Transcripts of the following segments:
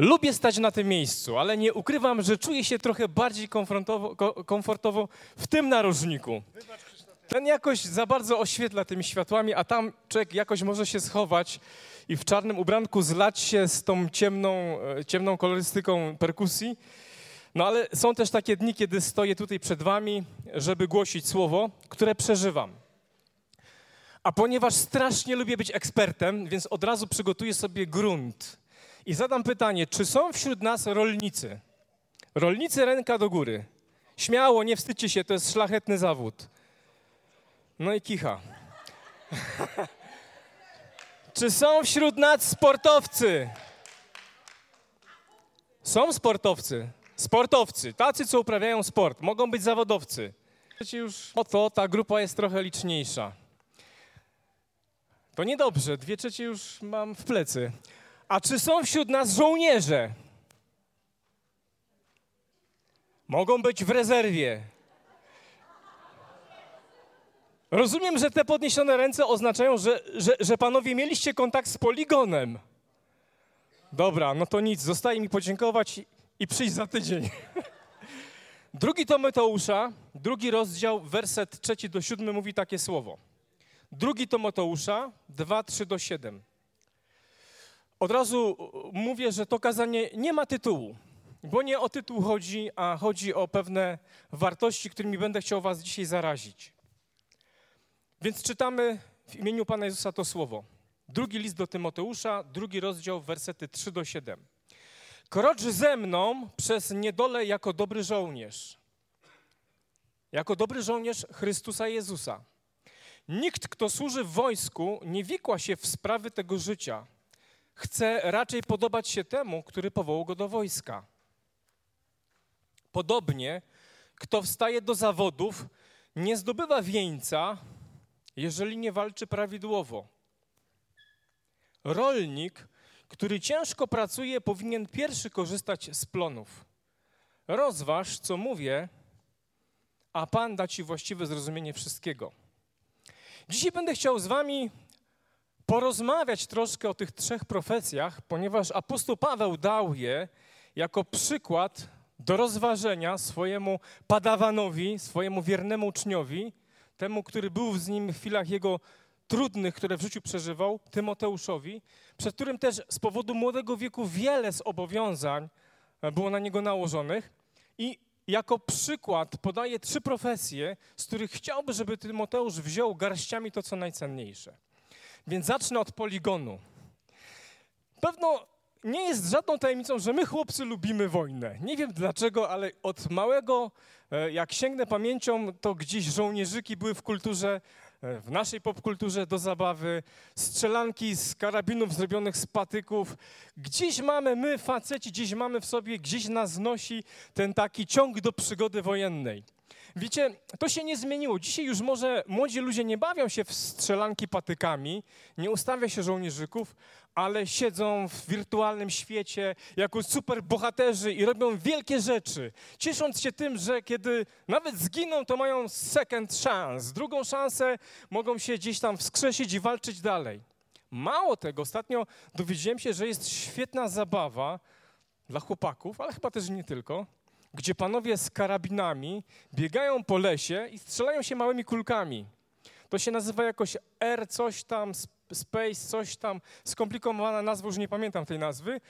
lubię stać na tym miejscu, ale nie ukrywam, że czuję się trochę bardziej komfortowo, ko, komfortowo w tym narożniku. Ten jakoś za bardzo oświetla tymi światłami, a tam człowiek jakoś może się schować i w czarnym ubranku zlać się z tą ciemną, e, ciemną kolorystyką perkusji. No ale są też takie dni, kiedy stoję tutaj przed wami, żeby głosić słowo, które przeżywam. A ponieważ strasznie lubię być ekspertem, więc od razu przygotuję sobie grunt i zadam pytanie, czy są wśród nas rolnicy? Rolnicy ręka do góry. Śmiało, nie wstydźcie się, to jest szlachetny zawód. No i kicha. czy są wśród nas sportowcy? Są sportowcy. Sportowcy, tacy, co uprawiają sport. Mogą być zawodowcy. Już, oto ta grupa jest trochę liczniejsza. To niedobrze, dwie trzecie już mam w plecy. A czy są wśród nas żołnierze? Mogą być w rezerwie. Rozumiem, że te podniesione ręce oznaczają, że, że, że panowie mieliście kontakt z poligonem. Dobra, no to nic, zostaje mi podziękować i przyjść za tydzień. Drugi to Mateusza, drugi rozdział, werset trzeci do siódmy mówi takie słowo. Drugi to Mateusza, 2, 3 do 7. Od razu mówię, że to kazanie nie ma tytułu, bo nie o tytuł chodzi, a chodzi o pewne wartości, którymi będę chciał was dzisiaj zarazić. Więc czytamy w imieniu Pana Jezusa to słowo. Drugi list do Tymoteusza, drugi rozdział, wersety 3 do 7. Krocz ze mną przez niedolę jako dobry żołnierz. Jako dobry żołnierz Chrystusa Jezusa. Nikt, kto służy w wojsku, nie wikła się w sprawy tego życia. Chce raczej podobać się temu, który powołał go do wojska. Podobnie, kto wstaje do zawodów, nie zdobywa wieńca, jeżeli nie walczy prawidłowo. Rolnik, który ciężko pracuje, powinien pierwszy korzystać z plonów. Rozważ, co mówię, a Pan da ci właściwe zrozumienie wszystkiego. Dzisiaj będę chciał z wami porozmawiać troszkę o tych trzech profecjach, ponieważ apostoł Paweł dał je jako przykład do rozważenia swojemu padawanowi, swojemu wiernemu uczniowi, temu, który był z nim w chwilach jego trudnych, które w życiu przeżywał, Tymoteuszowi, przed którym też z powodu młodego wieku wiele z obowiązań było na niego nałożonych i jako przykład podaje trzy profesje, z których chciałby, żeby Tymoteusz wziął garściami to, co najcenniejsze. Więc zacznę od poligonu. Pewno nie jest żadną tajemnicą, że my chłopcy lubimy wojnę. Nie wiem dlaczego, ale od małego, e, jak sięgnę pamięcią, to gdzieś żołnierzyki były w kulturze E, w naszej popkulturze do zabawy, strzelanki z karabinów zrobionych z patyków. Gdzieś mamy, my faceci, gdzieś mamy w sobie, gdzieś nas nosi ten taki ciąg do przygody wojennej. Wiecie, to się nie zmieniło. Dzisiaj już może młodzi ludzie nie bawią się w strzelanki patykami, nie ustawia się żołnierzyków, ale siedzą w wirtualnym świecie jako super bohaterzy i robią wielkie rzeczy, ciesząc się tym, że kiedy nawet zginą, to mają second chance, drugą szansę, mogą się gdzieś tam wskrzesić i walczyć dalej. Mało tego, ostatnio dowiedziałem się, że jest świetna zabawa dla chłopaków, ale chyba też nie tylko, gdzie panowie z karabinami biegają po lesie i strzelają się małymi kulkami. To się nazywa jakoś R coś tam, Space, coś tam, skomplikowana nazwa, już nie pamiętam tej nazwy,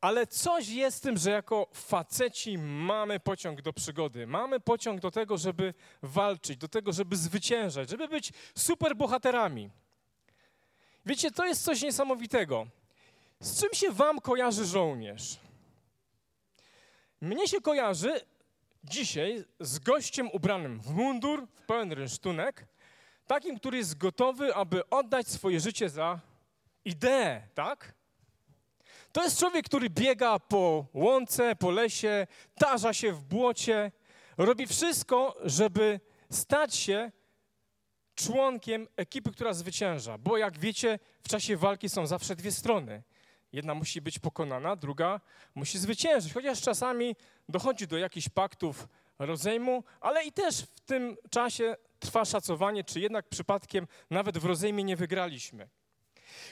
ale coś jest tym, że jako faceci mamy pociąg do przygody, mamy pociąg do tego, żeby walczyć, do tego, żeby zwyciężać, żeby być super bohaterami. Wiecie, to jest coś niesamowitego. Z czym się wam kojarzy żołnierz? Mnie się kojarzy dzisiaj z gościem ubranym w mundur, w pełen rynsztunek, takim, który jest gotowy, aby oddać swoje życie za ideę, tak? To jest człowiek, który biega po łące, po lesie, tarza się w błocie, robi wszystko, żeby stać się członkiem ekipy, która zwycięża. Bo jak wiecie, w czasie walki są zawsze dwie strony. Jedna musi być pokonana, druga musi zwyciężyć. Chociaż czasami dochodzi do jakichś paktów rozejmu, ale i też w tym czasie trwa szacowanie, czy jednak przypadkiem nawet w rozejmie nie wygraliśmy.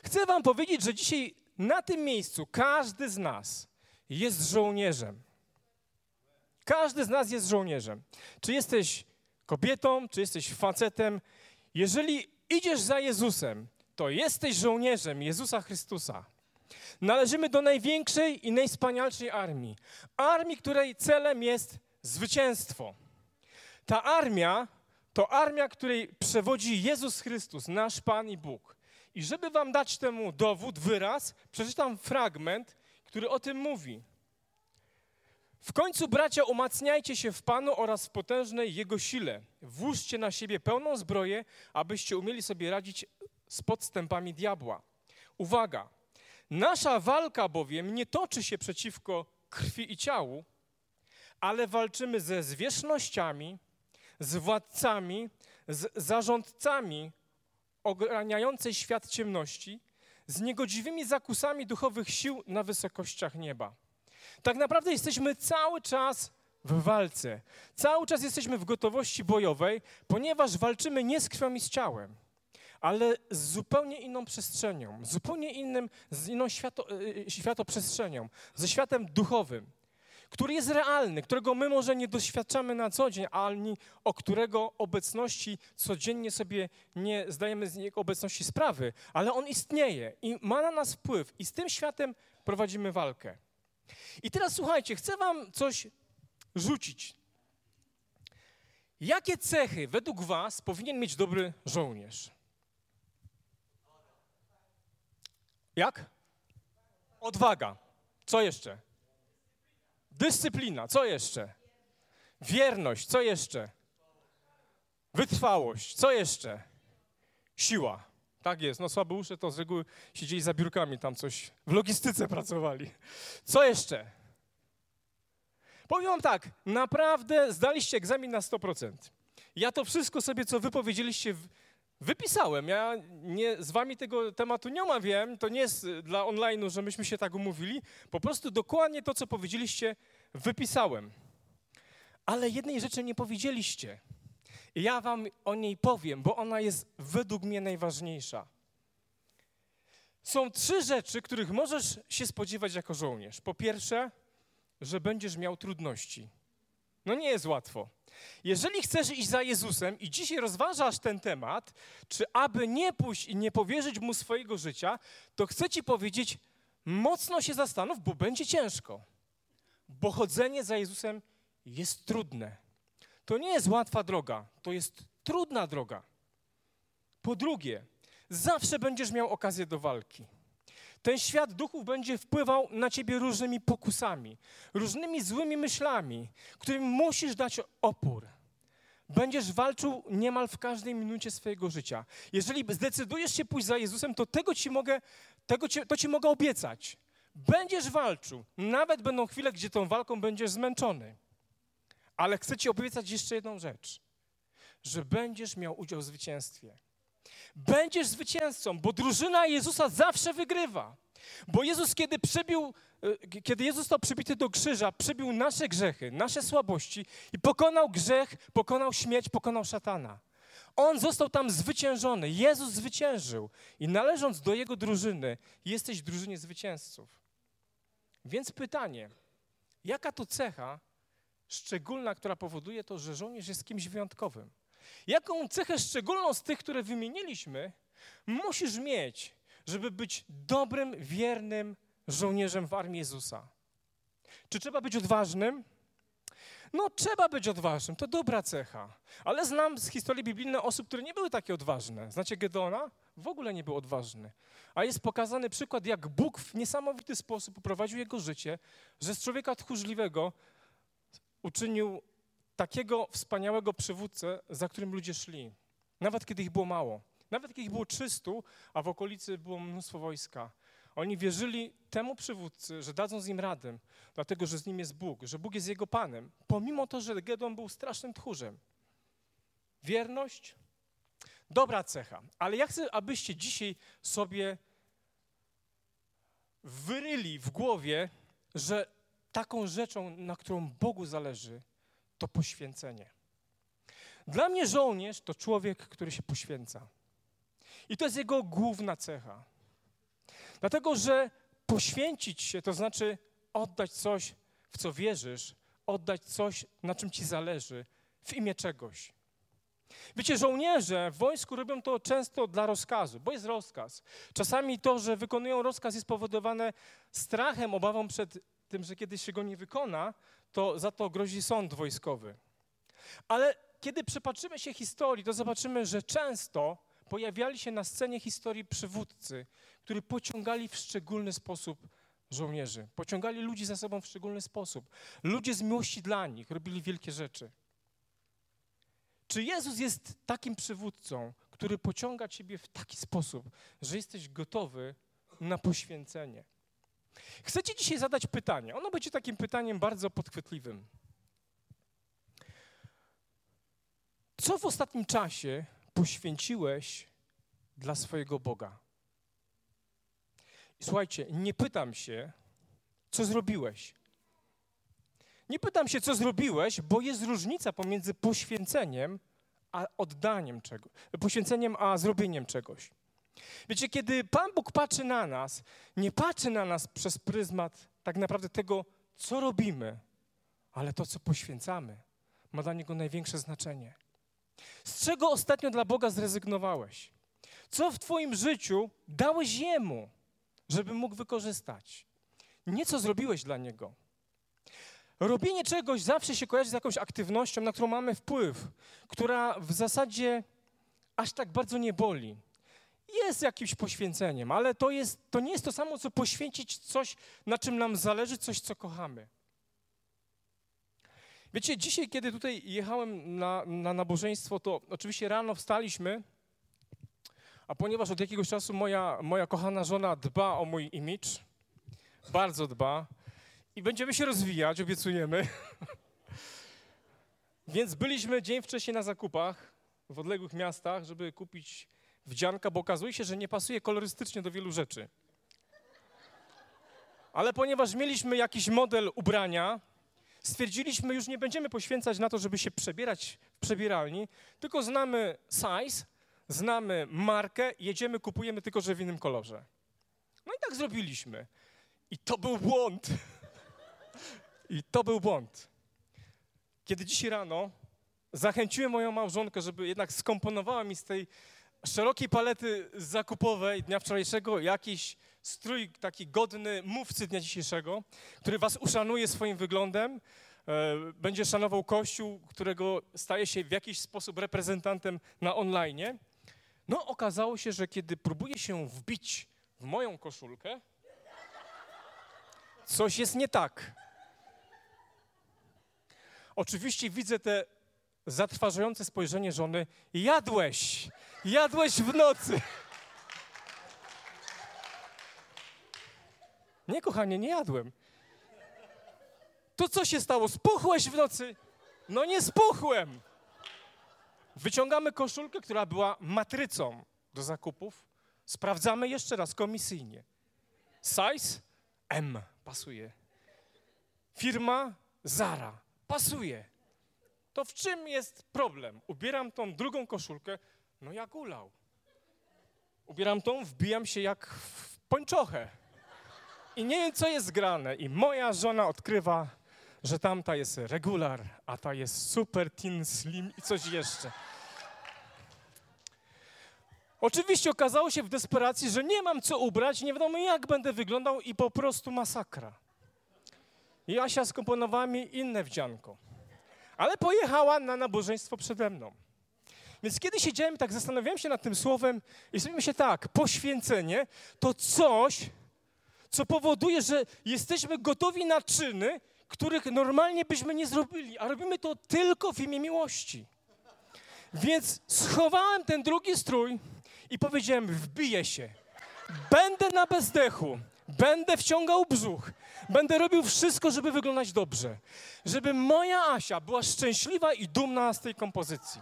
Chcę Wam powiedzieć, że dzisiaj na tym miejscu każdy z nas jest żołnierzem. Każdy z nas jest żołnierzem. Czy jesteś kobietą, czy jesteś facetem, jeżeli idziesz za Jezusem, to jesteś żołnierzem Jezusa Chrystusa. Należymy do największej i najwspanialszej armii. Armii, której celem jest zwycięstwo. Ta armia to armia, której przewodzi Jezus Chrystus, nasz Pan i Bóg. I żeby wam dać temu dowód, wyraz, przeczytam fragment, który o tym mówi. W końcu, bracia, umacniajcie się w Panu oraz w potężnej Jego sile. Włóżcie na siebie pełną zbroję, abyście umieli sobie radzić z podstępami diabła. Uwaga! Nasza walka bowiem nie toczy się przeciwko krwi i ciału, ale walczymy ze zwierzchnościami, z władcami, z zarządcami ograniającej świat ciemności, z niegodziwymi zakusami duchowych sił na wysokościach nieba. Tak naprawdę jesteśmy cały czas w walce. Cały czas jesteśmy w gotowości bojowej, ponieważ walczymy nie z krwią i z ciałem, ale z zupełnie inną przestrzenią, zupełnie innym, z inną świato, e, światoprzestrzenią, ze światem duchowym, który jest realny, którego my może nie doświadczamy na co dzień, ani o którego obecności codziennie sobie nie zdajemy z jego obecności sprawy, ale on istnieje i ma na nas wpływ i z tym światem prowadzimy walkę. I teraz słuchajcie, chcę wam coś rzucić. Jakie cechy według was powinien mieć dobry żołnierz? Jak? Odwaga. Co jeszcze? Dyscyplina. Co jeszcze? Wierność. Co jeszcze? Wytrwałość. Co jeszcze? Siła. Tak jest. No słabeusze to z reguły siedzieli za biurkami, tam coś w logistyce pracowali. Co jeszcze? Powiem wam tak, naprawdę zdaliście egzamin na 100%. Ja to wszystko sobie, co wy powiedzieliście, wypisałem. Ja nie, z wami tego tematu nie omawiałem, to nie jest dla online'u, że myśmy się tak umówili. Po prostu dokładnie to, co powiedzieliście, wypisałem. Ale jednej rzeczy nie powiedzieliście. I ja wam o niej powiem, bo ona jest według mnie najważniejsza. Są trzy rzeczy, których możesz się spodziewać jako żołnierz. Po pierwsze, że będziesz miał trudności. No nie jest łatwo. Jeżeli chcesz iść za Jezusem i dzisiaj rozważasz ten temat, czy aby nie pójść i nie powierzyć Mu swojego życia, to chcę Ci powiedzieć, mocno się zastanów, bo będzie ciężko. Bo chodzenie za Jezusem jest trudne. To nie jest łatwa droga, to jest trudna droga. Po drugie, zawsze będziesz miał okazję do walki. Ten świat duchów będzie wpływał na ciebie różnymi pokusami, różnymi złymi myślami, którym musisz dać opór. Będziesz walczył niemal w każdej minucie swojego życia. Jeżeli zdecydujesz się pójść za Jezusem, to tego ci mogę, tego ci, to ci mogę obiecać. Będziesz walczył. Nawet będą chwile, gdzie tą walką będziesz zmęczony. Ale chcę ci obiecać jeszcze jedną rzecz. Że będziesz miał udział w zwycięstwie. Będziesz zwycięzcą, bo drużyna Jezusa zawsze wygrywa. Bo Jezus, kiedy przebił, e, kiedy Jezus został przybity do krzyża, przebił nasze grzechy, nasze słabości i pokonał grzech, pokonał śmierć, pokonał szatana. On został tam zwyciężony. Jezus zwyciężył. I należąc do Jego drużyny, jesteś w drużynie zwycięzców. Więc pytanie, jaka to cecha szczególna, która powoduje to, że żołnierz jest kimś wyjątkowym? Jaką cechę szczególną z tych, które wymieniliśmy, musisz mieć, żeby być dobrym, wiernym żołnierzem w armii Jezusa? Czy trzeba być odważnym? No, trzeba być odważnym, to dobra cecha. Ale znam z historii biblijnej osób, które nie były takie odważne. Znacie Gedeona? W ogóle nie był odważny. A jest pokazany przykład, jak Bóg w niesamowity sposób poprowadził jego życie, że z człowieka tchórzliwego uczynił takiego wspaniałego przywódcę, za którym ludzie szli. Nawet kiedy ich było mało. Nawet kiedy ich było 300, a w okolicy było mnóstwo wojska. Oni wierzyli temu przywódcy, że dadzą z nim radę, dlatego że z nim jest Bóg, że Bóg jest jego panem, pomimo to, że Gedon był strasznym tchórzem. Wierność, dobra cecha, ale ja chcę, abyście dzisiaj sobie wyryli w głowie, że taką rzeczą, na którą Bogu zależy, to poświęcenie. Dla mnie żołnierz to człowiek, który się poświęca. I to jest jego główna cecha. Dlatego, że poświęcić się to znaczy oddać coś, w co wierzysz, oddać coś, na czym ci zależy, w imię czegoś. Wiecie, żołnierze w wojsku robią to często dla rozkazu, bo jest rozkaz. Czasami to, że wykonują rozkaz jest powodowane strachem, obawą przed tym, że kiedyś się go nie wykona, to za to grozi sąd wojskowy. Ale kiedy przypatrzymy się historii, to zobaczymy, że często pojawiali się na scenie historii przywódcy, którzy pociągali w szczególny sposób żołnierzy. Pociągali ludzi za sobą w szczególny sposób. Ludzie z miłości dla nich robili wielkie rzeczy. Czy Jezus jest takim przywódcą, który pociąga ciebie w taki sposób, że jesteś gotowy na poświęcenie? Chcę ci dzisiaj zadać pytanie. Ono będzie takim pytaniem bardzo podchwytliwym. Co w ostatnim czasie poświęciłeś dla swojego Boga? Słuchajcie, nie pytam się, co zrobiłeś. Nie pytam się, co zrobiłeś, bo jest różnica pomiędzy poświęceniem a oddaniem czegoś, poświęceniem a zrobieniem czegoś. Wiecie, kiedy Pan Bóg patrzy na nas, nie patrzy na nas przez pryzmat tak naprawdę tego, co robimy, ale to, co poświęcamy, ma dla Niego największe znaczenie. Z czego ostatnio dla Boga zrezygnowałeś? Co w Twoim życiu dałeś Jemu, żeby mógł wykorzystać? Nie co zrobiłeś dla Niego. Robienie czegoś zawsze się kojarzy z jakąś aktywnością, na którą mamy wpływ, która w zasadzie aż tak bardzo nie boli. Jest jakimś poświęceniem, ale to, jest, to nie jest to samo, co poświęcić coś, na czym nam zależy, coś, co kochamy. Wiecie, dzisiaj, kiedy tutaj jechałem na, na nabożeństwo, to oczywiście rano wstaliśmy, a ponieważ od jakiegoś czasu moja, moja kochana żona dba o mój imidż, bardzo dba, i będziemy się rozwijać, obiecujemy. Więc byliśmy dzień wcześniej na zakupach w odległych miastach, żeby kupić wdzianka, bo okazuje się, że nie pasuje kolorystycznie do wielu rzeczy. Ale ponieważ mieliśmy jakiś model ubrania, stwierdziliśmy, już nie będziemy poświęcać na to, żeby się przebierać w przebieralni, tylko znamy size, znamy markę, jedziemy, kupujemy tylko, że w innym kolorze. No i tak zrobiliśmy. I to był błąd. I to był błąd. Kiedy dzisiaj rano zachęciłem moją małżonkę, żeby jednak skomponowała mi z tej szerokiej palety zakupowej dnia wczorajszego jakiś strój taki godny mówcy dnia dzisiejszego, który was uszanuje swoim wyglądem, e, będzie szanował Kościół, którego staje się w jakiś sposób reprezentantem na online. No okazało się, że kiedy próbuje się wbić w moją koszulkę, coś jest nie tak. Oczywiście widzę te zatrważające spojrzenie żony. Jadłeś, jadłeś w nocy. Nie, kochanie, nie jadłem. To co się stało? Spuchłeś w nocy? No nie spuchłem. Wyciągamy koszulkę, która była matrycą do zakupów. Sprawdzamy jeszcze raz komisyjnie. Size M pasuje. Firma Zara pasuje. To w czym jest problem? Ubieram tą drugą koszulkę, no jak ulał. Ubieram tą, wbijam się jak w pończochę. I nie wiem, co jest grane. I moja żona odkrywa, że tamta jest regular, a ta jest super thin slim i coś jeszcze. Oczywiście okazało się w desperacji, że nie mam co ubrać, nie wiadomo jak będę wyglądał i po prostu masakra. I Asia skomponowała mi inne wdzianko. Ale pojechała na nabożeństwo przede mną. Więc kiedy siedziałem, tak zastanawiałem się nad tym słowem i sobie myślę tak, poświęcenie to coś, co powoduje, że jesteśmy gotowi na czyny, których normalnie byśmy nie zrobili, a robimy to tylko w imię miłości. Więc schowałem ten drugi strój i powiedziałem, wbiję się, Będę na bezdechu, będę wciągał brzuch, będę robił wszystko, żeby wyglądać dobrze. Żeby moja Asia była szczęśliwa i dumna z tej kompozycji.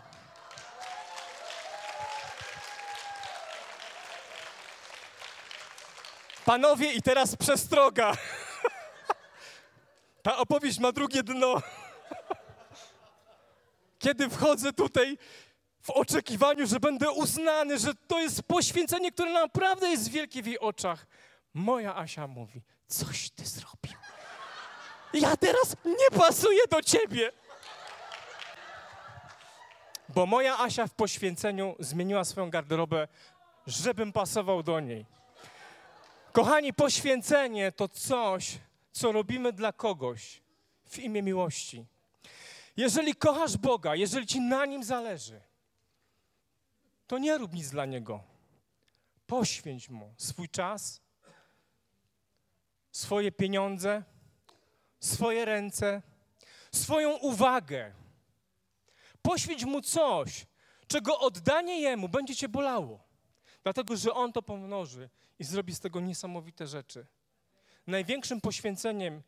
Panowie, i teraz przestroga. Ta opowieść ma drugie dno. Kiedy wchodzę tutaj w oczekiwaniu, że będę uznany, że to jest poświęcenie, które naprawdę jest wielkie w jej oczach, moja Asia mówi: Coś ty zrobił. Ja teraz nie pasuję do ciebie. Bo moja Asia w poświęceniu zmieniła swoją garderobę, żebym pasował do niej. Kochani, poświęcenie to coś, co robimy dla kogoś w imię miłości. Jeżeli kochasz Boga, jeżeli ci na nim zależy, to nie rób nic dla niego. Poświęć mu swój czas, swoje pieniądze, swoje ręce, swoją uwagę. Poświęć mu coś, czego oddanie jemu będzie cię bolało, dlatego że on to pomnoży i zrobi z tego niesamowite rzeczy. Największym poświęceniem,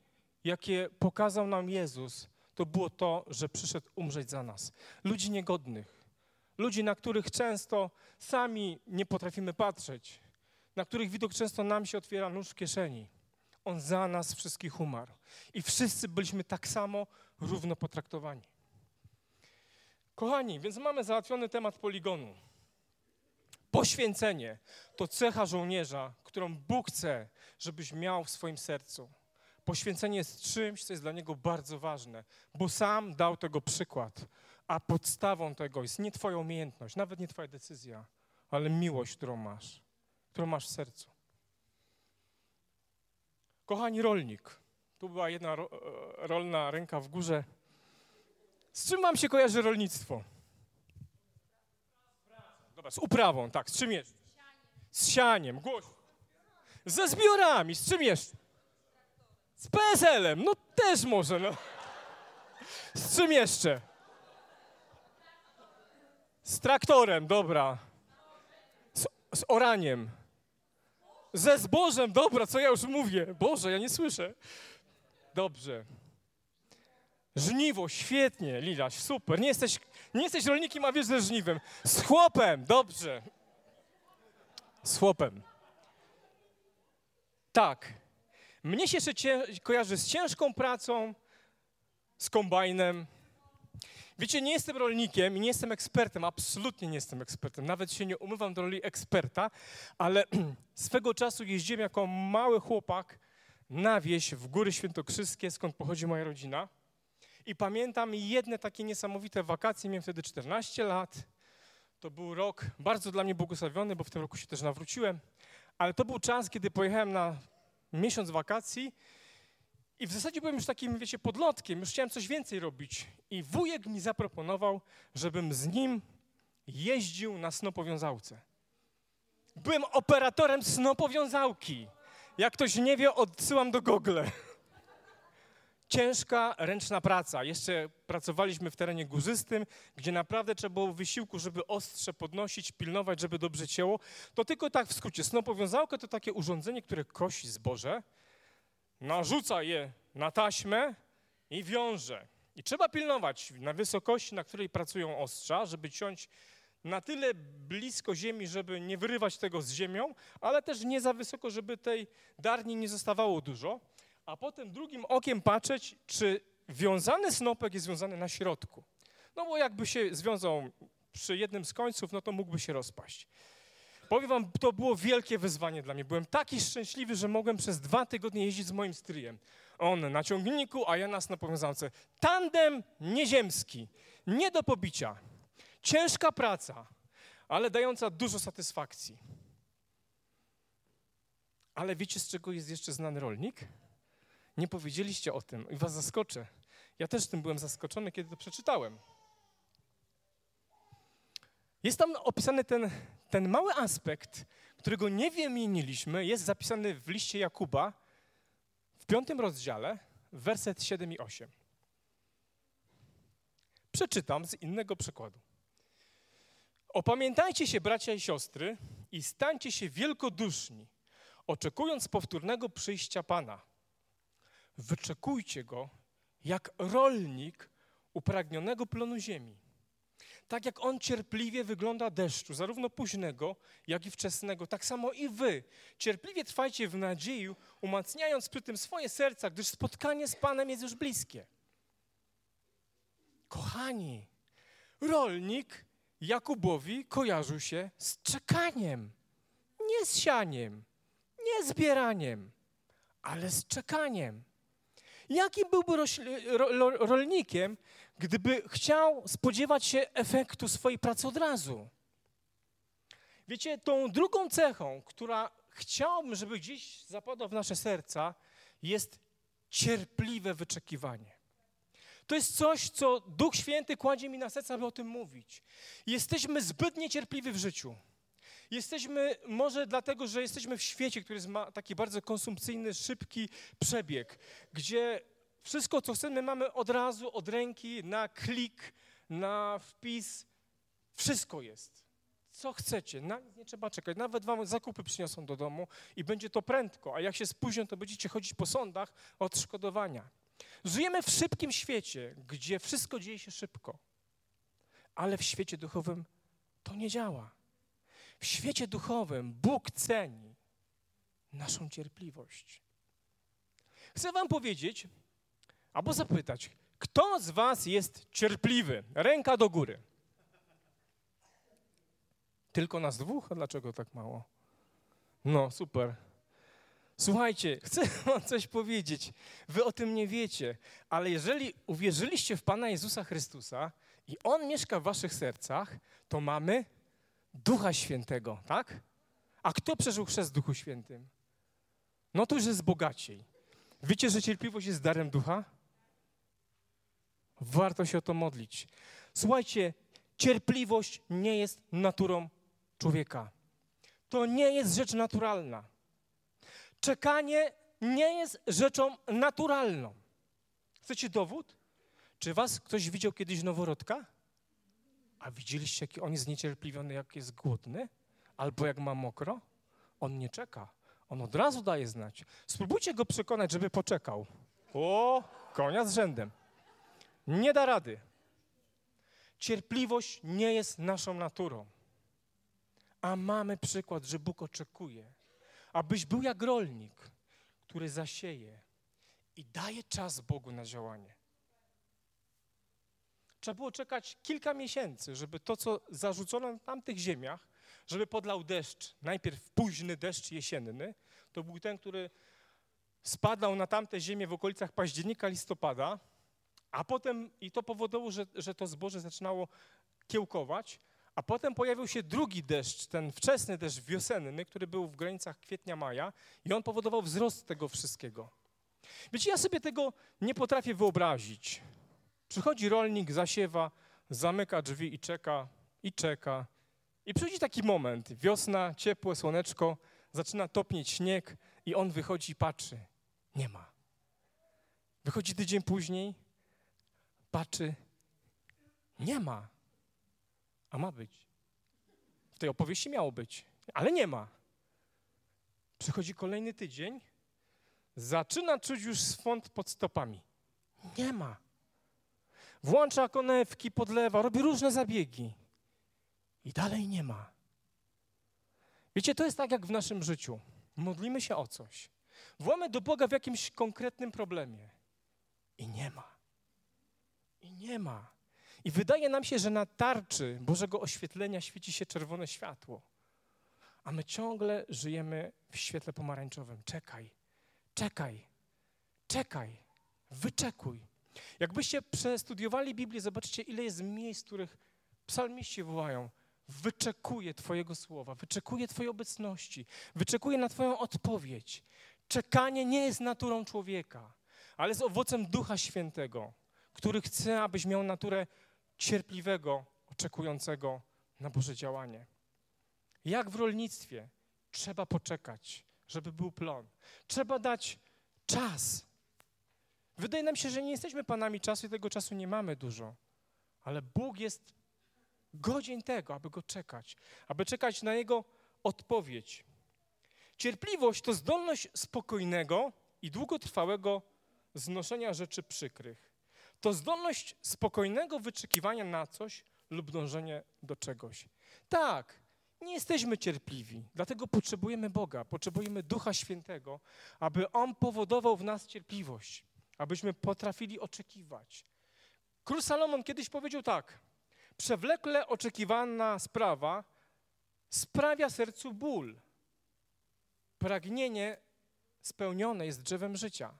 jakie pokazał nam Jezus, to było to, że przyszedł umrzeć za nas. Ludzi niegodnych, ludzi, na których często sami nie potrafimy patrzeć, na których widok często nam się otwiera nóż w kieszeni. On za nas wszystkich umarł. I wszyscy byliśmy tak samo równo potraktowani. Kochani, więc mamy załatwiony temat poligonu. Poświęcenie to cecha żołnierza, którą Bóg chce, żebyś miał w swoim sercu. Poświęcenie jest czymś, co jest dla niego bardzo ważne, bo sam dał tego przykład, a podstawą tego jest nie Twoja umiejętność, nawet nie Twoja decyzja, ale miłość, którą masz, którą masz w sercu. Kochani rolnik, tu była jedna e, rolna ręka w górze. Z czym Wam się kojarzy rolnictwo? Dobra, z uprawą, tak. Z czym jeszcze? Z sianiem, głoś. Ze zbiorami, z czym jeszcze? Z PSL-em, no też może, no. Z czym jeszcze? Z traktorem, dobra. Z, z oraniem. Ze zbożem, dobra, co ja już mówię? Boże, ja nie słyszę. Dobrze. Żniwo, świetnie, Lilaś, super. Nie jesteś, nie jesteś rolnikiem, a wiesz ze żniwem. Z chłopem, dobrze. Z chłopem. Tak. Mnie się jeszcze cię, kojarzy z ciężką pracą, z kombajnem. Wiecie, nie jestem rolnikiem i nie jestem ekspertem, absolutnie nie jestem ekspertem. Nawet się nie umywam do roli eksperta, ale swego czasu jeździłem jako mały chłopak na wieś w Góry Świętokrzyskie, skąd pochodzi moja rodzina. I pamiętam jedne takie niesamowite wakacje, miałem wtedy 14 lat. To był rok bardzo dla mnie błogosławiony, bo w tym roku się też nawróciłem. Ale to był czas, kiedy pojechałem na miesiąc wakacji i w zasadzie byłem już takim, wiecie, podlotkiem, już chciałem coś więcej robić. I wujek mi zaproponował, żebym z nim jeździł na snopowiązałce. Byłem operatorem snopowiązałki. Jak ktoś nie wie, odsyłam do Google. Ciężka, ręczna praca. Jeszcze pracowaliśmy w terenie górzystym, gdzie naprawdę trzeba było wysiłku, żeby ostrze podnosić, pilnować, żeby dobrze cięło. To tylko tak w skrócie. Snopowiązałka to takie urządzenie, które kosi zboże, narzuca je na taśmę i wiąże. I trzeba pilnować na wysokości, na której pracują ostrza, żeby ciąć na tyle blisko ziemi, żeby nie wyrywać tego z ziemią, ale też nie za wysoko, żeby tej darni nie zostawało dużo a potem drugim okiem patrzeć, czy wiązany snopek jest związany na środku. No bo jakby się związał przy jednym z końców, no to mógłby się rozpaść. Powiem wam, to było wielkie wyzwanie dla mnie. Byłem taki szczęśliwy, że mogłem przez dwa tygodnie jeździć z moim stryjem. On na ciągniku, a ja na snopowiązance. Tandem nieziemski, nie do pobicia. Ciężka praca, ale dająca dużo satysfakcji. Ale wiecie, z czego jest jeszcze znany rolnik? Nie powiedzieliście o tym i was zaskoczę. Ja też tym byłem zaskoczony, kiedy to przeczytałem. Jest tam opisany ten, ten mały aspekt, którego nie wymieniliśmy, jest zapisany w liście Jakuba w piątym rozdziale, werset 7 i 8. Przeczytam z innego przykładu. Opamiętajcie się, bracia i siostry, i stańcie się wielkoduszni, oczekując powtórnego przyjścia Pana. Wyczekujcie Go jak rolnik upragnionego plonu ziemi. Tak jak on cierpliwie wygląda deszczu, zarówno późnego, jak i wczesnego, tak samo i wy. Cierpliwie trwajcie w nadziei, umacniając przy tym swoje serca, gdyż spotkanie z Panem jest już bliskie. Kochani, rolnik Jakubowi kojarzył się z czekaniem, nie z sianiem, nie zbieraniem, ale z czekaniem. Jakim byłby rolnikiem, gdyby chciał spodziewać się efektu swojej pracy od razu? Wiecie, tą drugą cechą, która chciałbym, żeby gdzieś zapadła w nasze serca, jest cierpliwe wyczekiwanie. To jest coś, co Duch Święty kładzie mi na serce, aby o tym mówić. Jesteśmy zbyt niecierpliwi w życiu. Jesteśmy, może dlatego, że jesteśmy w świecie, który ma taki bardzo konsumpcyjny, szybki przebieg, gdzie wszystko, co chcemy, mamy od razu, od ręki, na klik, na wpis. Wszystko jest. Co chcecie, na nic nie trzeba czekać. Nawet wam zakupy przyniosą do domu i będzie to prędko, a jak się spóźnią, to będziecie chodzić po sądach o odszkodowania. Żyjemy w szybkim świecie, gdzie wszystko dzieje się szybko, ale w świecie duchowym to nie działa. W świecie duchowym Bóg ceni naszą cierpliwość. Chcę Wam powiedzieć, albo zapytać, kto z Was jest cierpliwy? Ręka do góry. Tylko nas dwóch? A dlaczego tak mało? No, super. Słuchajcie, chcę wam coś powiedzieć. Wy o tym nie wiecie, ale jeżeli uwierzyliście w Pana Jezusa Chrystusa i On mieszka w waszych sercach, to mamy Ducha Świętego, tak? A kto przeżył chrzest w Duchu Świętym? No to już jest bogaciej. Wiecie, że cierpliwość jest darem Ducha? Warto się o to modlić. Słuchajcie, cierpliwość nie jest naturą człowieka. To nie jest rzecz naturalna. Czekanie nie jest rzeczą naturalną. Chcecie dowód? Czy was ktoś widział kiedyś noworodka? A widzieliście, jaki on jest niecierpliwiony, jak jest głodny? Albo jak ma mokro? On nie czeka. On od razu daje znać. Spróbujcie go przekonać, żeby poczekał. O, konia z rzędem. Nie da rady. Cierpliwość nie jest naszą naturą. A mamy przykład, że Bóg oczekuje, abyś był jak rolnik, który zasieje i daje czas Bogu na działanie. Trzeba było czekać kilka miesięcy, żeby to, co zarzucono na tamtych ziemiach, żeby podlał deszcz, najpierw późny deszcz jesienny, to był ten, który spadał na tamte ziemię w okolicach października, listopada, a potem, i to powodowało, że, że to zboże zaczynało kiełkować, a potem pojawił się drugi deszcz, ten wczesny deszcz wiosenny, który był w granicach kwietnia, maja i on powodował wzrost tego wszystkiego. Wiecie, ja sobie tego nie potrafię wyobrazić. Przychodzi rolnik, zasiewa, zamyka drzwi i czeka, i czeka. I przychodzi taki moment, wiosna, ciepłe słoneczko, zaczyna topnieć śnieg i on wychodzi i patrzy. Nie ma. Wychodzi tydzień później, patrzy. Nie ma. A ma być. W tej opowieści miało być, ale nie ma. Przychodzi kolejny tydzień, zaczyna czuć już swąd pod stopami. Nie ma. Włącza konewki, podlewa, robi różne zabiegi. I dalej nie ma. Wiecie, to jest tak jak w naszym życiu. Modlimy się o coś. Wołamy do Boga w jakimś konkretnym problemie. I nie ma. I nie ma. I wydaje nam się, że na tarczy Bożego oświetlenia świeci się czerwone światło. A my ciągle żyjemy w świetle pomarańczowym. Czekaj, czekaj, czekaj, wyczekuj. Jakbyście przestudiowali Biblię, zobaczycie, ile jest miejsc, w których psalmiści wołają: Wyczekuję Twojego słowa, wyczekuję Twojej obecności, wyczekuję na Twoją odpowiedź. Czekanie nie jest naturą człowieka, ale jest owocem Ducha Świętego, który chce, abyś miał naturę cierpliwego, oczekującego na Boże działanie. Jak w rolnictwie trzeba poczekać, żeby był plon. Trzeba dać czas. Wydaje nam się, że nie jesteśmy panami czasu i tego czasu nie mamy dużo, ale Bóg jest godzien tego, aby go czekać, aby czekać na Jego odpowiedź. Cierpliwość to zdolność spokojnego i długotrwałego znoszenia rzeczy przykrych. To zdolność spokojnego wyczekiwania na coś lub dążenie do czegoś. Tak, nie jesteśmy cierpliwi, dlatego potrzebujemy Boga, potrzebujemy Ducha Świętego, aby On powodował w nas cierpliwość, abyśmy potrafili oczekiwać. Król Salomon kiedyś powiedział tak: Przewlekle oczekiwana sprawa sprawia sercu ból. Pragnienie spełnione jest drzewem życia.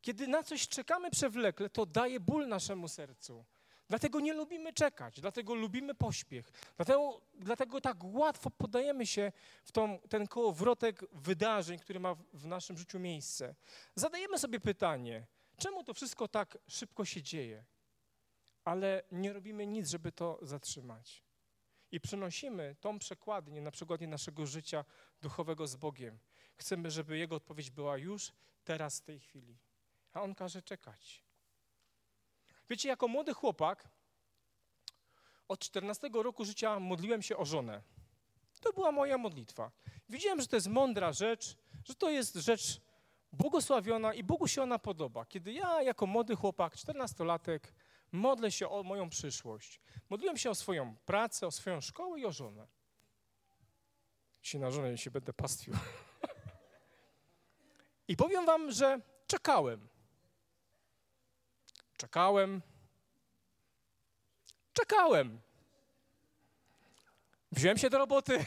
Kiedy na coś czekamy przewlekle, to daje ból naszemu sercu. Dlatego nie lubimy czekać, dlatego lubimy pośpiech, dlatego, dlatego tak łatwo podajemy się w tą, ten kołowrotek wydarzeń, który ma w naszym życiu miejsce. Zadajemy sobie pytanie, czemu to wszystko tak szybko się dzieje, ale nie robimy nic, żeby to zatrzymać. I przynosimy tą przekładnię na przykładzie naszego życia duchowego z Bogiem. Chcemy, żeby Jego odpowiedź była już, teraz, w tej chwili. A On każe czekać. Wiecie, jako młody chłopak od 14 roku życia modliłem się o żonę. To była moja modlitwa. Widziałem, że to jest mądra rzecz, że to jest rzecz błogosławiona i Bogu się ona podoba. Kiedy ja jako młody chłopak, 14-latek, modlę się o moją przyszłość. Modliłem się o swoją pracę, o swoją szkołę i o żonę. Się na żonę się będę pastwił. I powiem wam, że czekałem. Czekałem. Czekałem. Wziąłem się do roboty.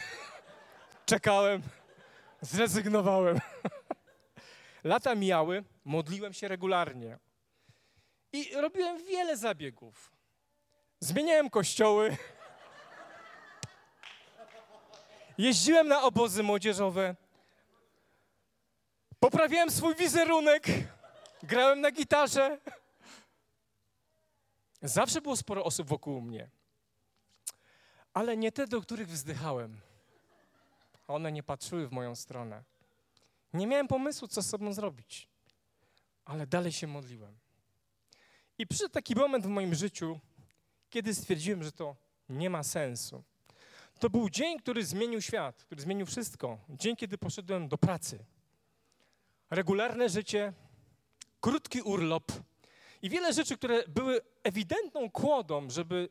Czekałem. Zrezygnowałem. Lata mijały, modliłem się regularnie. I robiłem wiele zabiegów. Zmieniałem kościoły. Jeździłem na obozy młodzieżowe. Poprawiałem swój wizerunek. Grałem na gitarze. Zawsze było sporo osób wokół mnie. Ale nie te, do których wzdychałem. One nie patrzyły w moją stronę. Nie miałem pomysłu, co z sobą zrobić. Ale dalej się modliłem. I przyszedł taki moment w moim życiu, kiedy stwierdziłem, że to nie ma sensu. To był dzień, który zmienił świat, który zmienił wszystko. Dzień, kiedy poszedłem do pracy. Regularne życie, krótki urlop i wiele rzeczy, które były ewidentną kłodą, żeby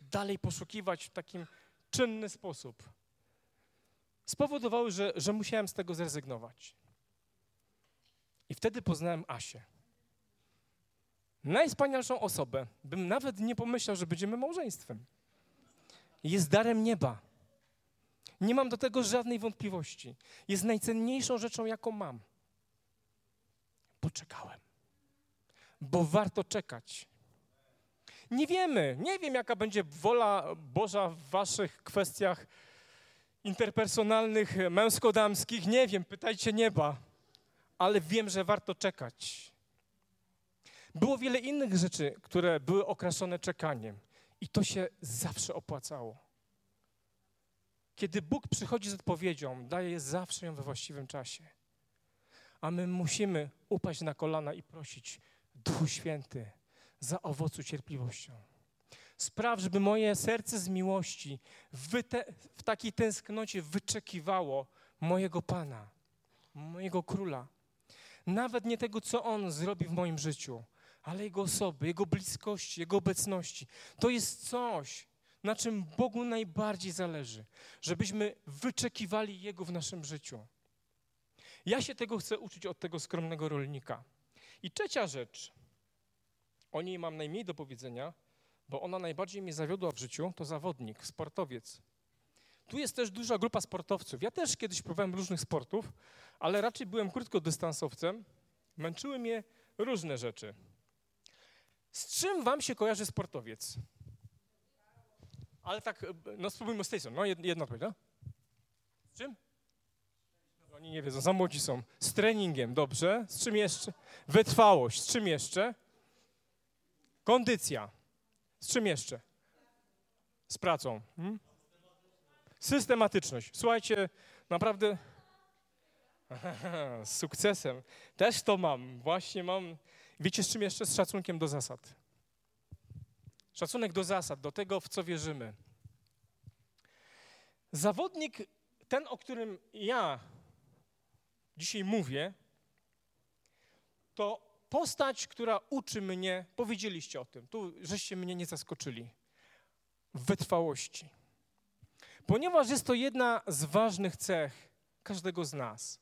dalej poszukiwać w takim czynny sposób, spowodowały, że, że musiałem z tego zrezygnować. I wtedy poznałem Asię. Najwspanialszą osobę, bym nawet nie pomyślał, że będziemy małżeństwem. Jest darem nieba. Nie mam do tego żadnej wątpliwości. Jest najcenniejszą rzeczą, jaką mam. Poczekałem bo warto czekać. Nie wiemy, nie wiem, jaka będzie wola Boża w waszych kwestiach interpersonalnych, męsko-damskich, nie wiem, pytajcie nieba, ale wiem, że warto czekać. Było wiele innych rzeczy, które były okraszone czekaniem i to się zawsze opłacało. Kiedy Bóg przychodzi z odpowiedzią, daje zawsze ją we właściwym czasie. A my musimy upaść na kolana i prosić, Duchu Święty, za owocu cierpliwością. Spraw, żeby moje serce z miłości w, w takiej tęsknocie wyczekiwało mojego Pana, mojego Króla. Nawet nie tego, co On zrobi w moim życiu, ale Jego osoby, Jego bliskości, Jego obecności. To jest coś, na czym Bogu najbardziej zależy, żebyśmy wyczekiwali Jego w naszym życiu. Ja się tego chcę uczyć od tego skromnego rolnika. I trzecia rzecz, o niej mam najmniej do powiedzenia, bo ona najbardziej mnie zawiodła w życiu, to zawodnik, sportowiec. Tu jest też duża grupa sportowców. Ja też kiedyś próbowałem różnych sportów, ale raczej byłem krótkodystansowcem. Męczyły mnie różne rzeczy. Z czym wam się kojarzy sportowiec? Ale tak, no spróbujmy z tej strony. No jedna odpowiedź, no? Z czym? Oni nie wiedzą, za młodzi są. Z treningiem, dobrze. Z czym jeszcze? Wytrwałość. Z czym jeszcze? Kondycja. Z czym jeszcze? Z pracą. Hmm? Systematyczność. Słuchajcie, naprawdę z sukcesem. Też to mam. Właśnie mam. Wiecie, z czym jeszcze? Z szacunkiem do zasad. Szacunek do zasad, do tego, w co wierzymy. Zawodnik, ten, o którym ja dzisiaj mówię, to postać, która uczy mnie, powiedzieliście o tym, tu żeście mnie nie zaskoczyli, wytrwałości. Ponieważ jest to jedna z ważnych cech każdego z nas.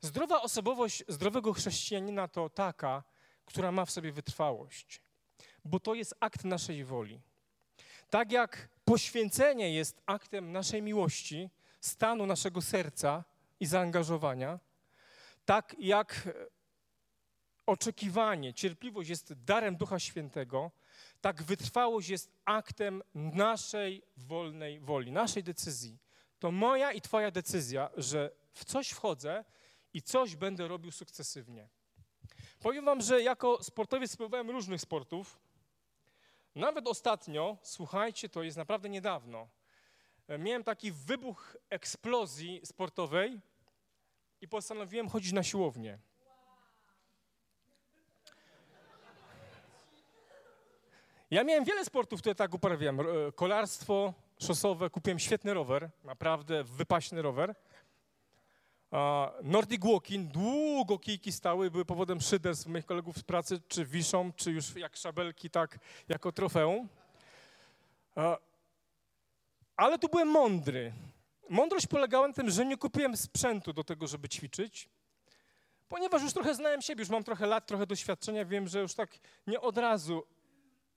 Zdrowa osobowość zdrowego chrześcijanina to taka, która ma w sobie wytrwałość, bo to jest akt naszej woli. Tak jak poświęcenie jest aktem naszej miłości, stanu naszego serca i zaangażowania, tak jak oczekiwanie, cierpliwość jest darem Ducha Świętego, tak wytrwałość jest aktem naszej wolnej woli, naszej decyzji. To moja i Twoja decyzja, że w coś wchodzę i coś będę robił sukcesywnie. Powiem Wam, że jako sportowiec spróbowałem różnych sportów. Nawet ostatnio, słuchajcie, to jest naprawdę niedawno, miałem taki wybuch eksplozji sportowej i postanowiłem chodzić na siłownię. Ja miałem wiele sportów, które tak uprawiałem. E, kolarstwo szosowe, kupiłem świetny rower, naprawdę wypaśny rower. Nordic Walking, długo kijki stały, były powodem szyderstw moich kolegów z pracy, czy wiszą, czy już jak szabelki, tak jako trofeum. Ale tu byłem mądry. Mądrość polegała na tym, że nie kupiłem sprzętu do tego, żeby ćwiczyć, ponieważ już trochę znałem siebie, już mam trochę lat, trochę doświadczenia, wiem, że już tak nie od razu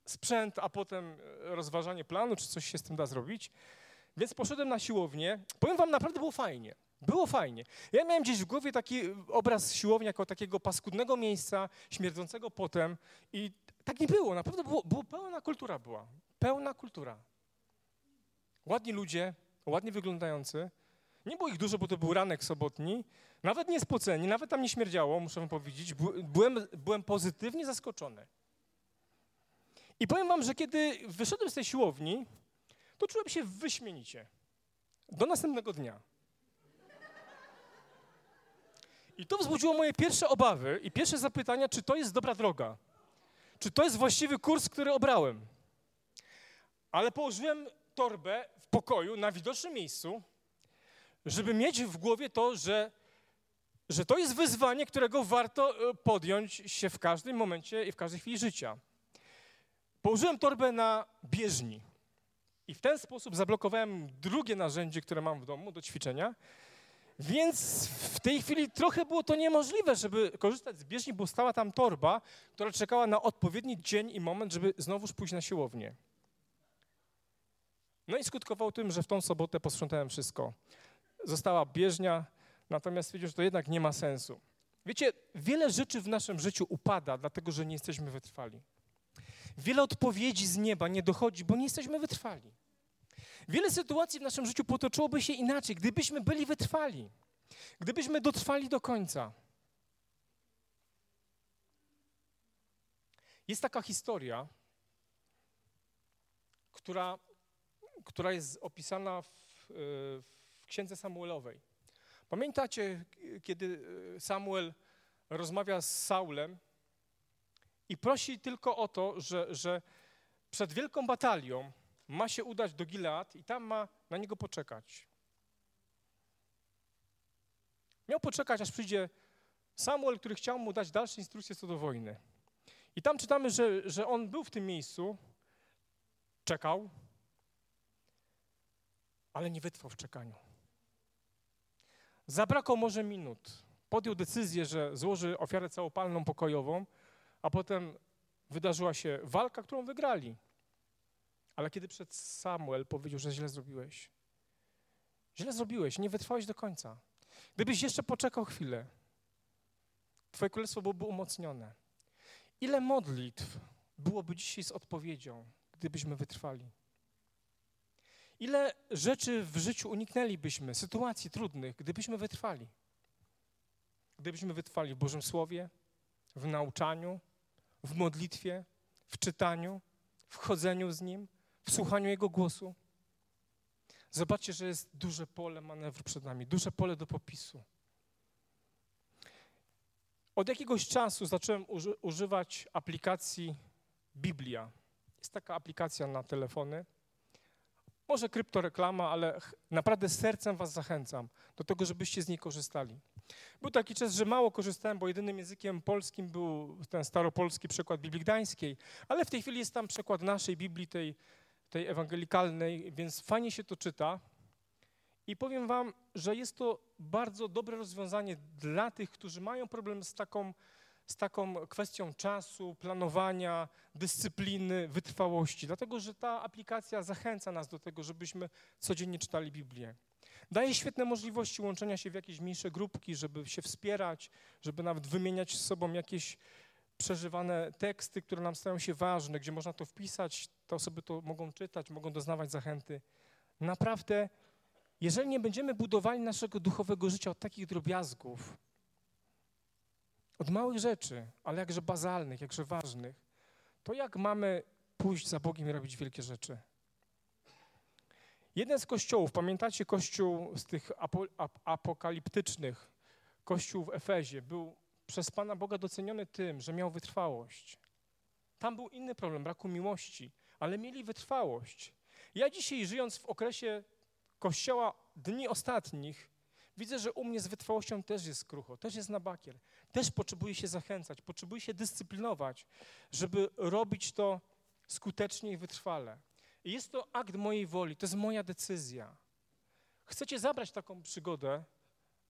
sprzęt, a potem rozważanie planu, czy coś się z tym da zrobić. Więc poszedłem na siłownię. Powiem wam, naprawdę było fajnie. Było fajnie. Ja miałem gdzieś w głowie taki obraz siłowni jako takiego paskudnego miejsca, śmierdzącego potem i tak nie było. Naprawdę było, było pełna kultura była. Pełna kultura. Ładni ludzie, ładnie wyglądający. Nie było ich dużo, bo to był ranek sobotni. Nawet nie spoceni, nawet tam nie śmierdziało, muszę wam powiedzieć. Byłem, byłem pozytywnie zaskoczony. I powiem wam, że kiedy wyszedłem z tej siłowni, to czułem się wyśmienicie. Do następnego dnia. I to wzbudziło moje pierwsze obawy i pierwsze zapytania, czy to jest dobra droga. Czy to jest właściwy kurs, który obrałem. Ale położyłem torbę w pokoju na widocznym miejscu, żeby mieć w głowie to, że, że to jest wyzwanie, którego warto e, podjąć się w każdym momencie i w każdej chwili życia. Położyłem torbę na bieżni i w ten sposób zablokowałem drugie narzędzie, które mam w domu do ćwiczenia. Więc w tej chwili trochę było to niemożliwe, żeby korzystać z bieżni, bo stała tam torba, która czekała na odpowiedni dzień i moment, żeby znowuż pójść na siłownię. No i skutkowało tym, że w tą sobotę posprzątałem wszystko. Została bieżnia, natomiast stwierdziłem, że to jednak nie ma sensu. Wiecie, wiele rzeczy w naszym życiu upada, dlatego że nie jesteśmy wytrwali. Wiele odpowiedzi z nieba nie dochodzi, bo nie jesteśmy wytrwali. Wiele sytuacji w naszym życiu potoczyłoby się inaczej, gdybyśmy byli wytrwali, gdybyśmy dotrwali do końca. Jest taka historia, która, która jest opisana w, w księdze Samuelowej. Pamiętacie, kiedy Samuel rozmawia z Saulem i prosi tylko o to, że, że przed wielką batalią ma się udać do Gilead i tam ma na niego poczekać. Miał poczekać, aż przyjdzie Samuel, który chciał mu dać dalsze instrukcje co do wojny. I tam czytamy, że, że on był w tym miejscu, czekał, ale nie wytrwał w czekaniu. Zabrakło może minut. Podjął decyzję, że złoży ofiarę całopalną pokojową, a potem wydarzyła się walka, którą wygrali. Ale kiedy przed Samuel powiedział, że źle zrobiłeś, źle zrobiłeś, nie wytrwałeś do końca. Gdybyś jeszcze poczekał chwilę, Twoje królestwo byłoby umocnione. Ile modlitw byłoby dzisiaj z odpowiedzią, gdybyśmy wytrwali? Ile rzeczy w życiu uniknęlibyśmy, sytuacji trudnych, gdybyśmy wytrwali? Gdybyśmy wytrwali w Bożym Słowie, w nauczaniu, w modlitwie, w czytaniu, w chodzeniu z Nim, w słuchaniu Jego głosu. Zobaczcie, że jest duże pole manewru przed nami, duże pole do popisu. Od jakiegoś czasu zacząłem uży używać aplikacji Biblia. Jest taka aplikacja na telefony. Może kryptoreklama, ale naprawdę sercem was zachęcam do tego, żebyście z niej korzystali. Był taki czas, że mało korzystałem, bo jedynym językiem polskim był ten staropolski przekład Biblii Gdańskiej, ale w tej chwili jest tam przekład naszej Biblii, tej, tej ewangelikalnej, więc fajnie się to czyta. I powiem wam, że jest to bardzo dobre rozwiązanie dla tych, którzy mają problem z taką, z taką kwestią czasu, planowania, dyscypliny, wytrwałości, dlatego że ta aplikacja zachęca nas do tego, żebyśmy codziennie czytali Biblię. Daje świetne możliwości łączenia się w jakieś mniejsze grupki, żeby się wspierać, żeby nawet wymieniać z sobą jakieś przeżywane teksty, które nam stają się ważne, gdzie można to wpisać, te osoby to mogą czytać, mogą doznawać zachęty. Naprawdę, jeżeli nie będziemy budowali naszego duchowego życia od takich drobiazgów, od małych rzeczy, ale jakże bazalnych, jakże ważnych, to jak mamy pójść za Bogiem i robić wielkie rzeczy? Jeden z kościołów, pamiętacie kościół z tych apokaliptycznych, kościół w Efezie, był przez Pana Boga doceniony tym, że miał wytrwałość. Tam był inny problem, braku miłości, ale mieli wytrwałość. Ja dzisiaj, żyjąc w okresie kościoła dni ostatnich, widzę, że u mnie z wytrwałością też jest krucho, też jest na bakier. Też potrzebuję się zachęcać, potrzebuję się dyscyplinować, żeby robić to skutecznie i wytrwale. I jest to akt mojej woli, to jest moja decyzja. Chcecie zabrać taką przygodę,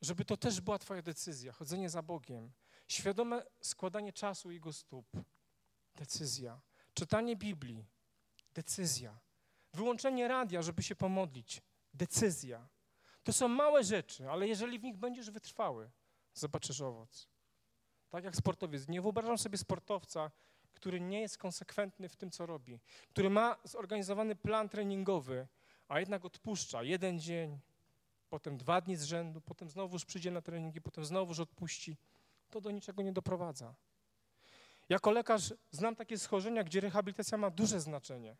żeby to też była Twoja decyzja, chodzenie za Bogiem, świadome składanie czasu Jego stóp, decyzja, czytanie Biblii, decyzja, wyłączenie radia, żeby się pomodlić, decyzja. To są małe rzeczy, ale jeżeli w nich będziesz wytrwały, zobaczysz owoc. Tak jak sportowiec. Nie wyobrażam sobie sportowca, który nie jest konsekwentny w tym, co robi, który ma zorganizowany plan treningowy, a jednak odpuszcza jeden dzień, potem dwa dni z rzędu, potem znowuż przyjdzie na treningi, potem znowuż odpuści, to do niczego nie doprowadza. Jako lekarz znam takie schorzenia, gdzie rehabilitacja ma duże znaczenie.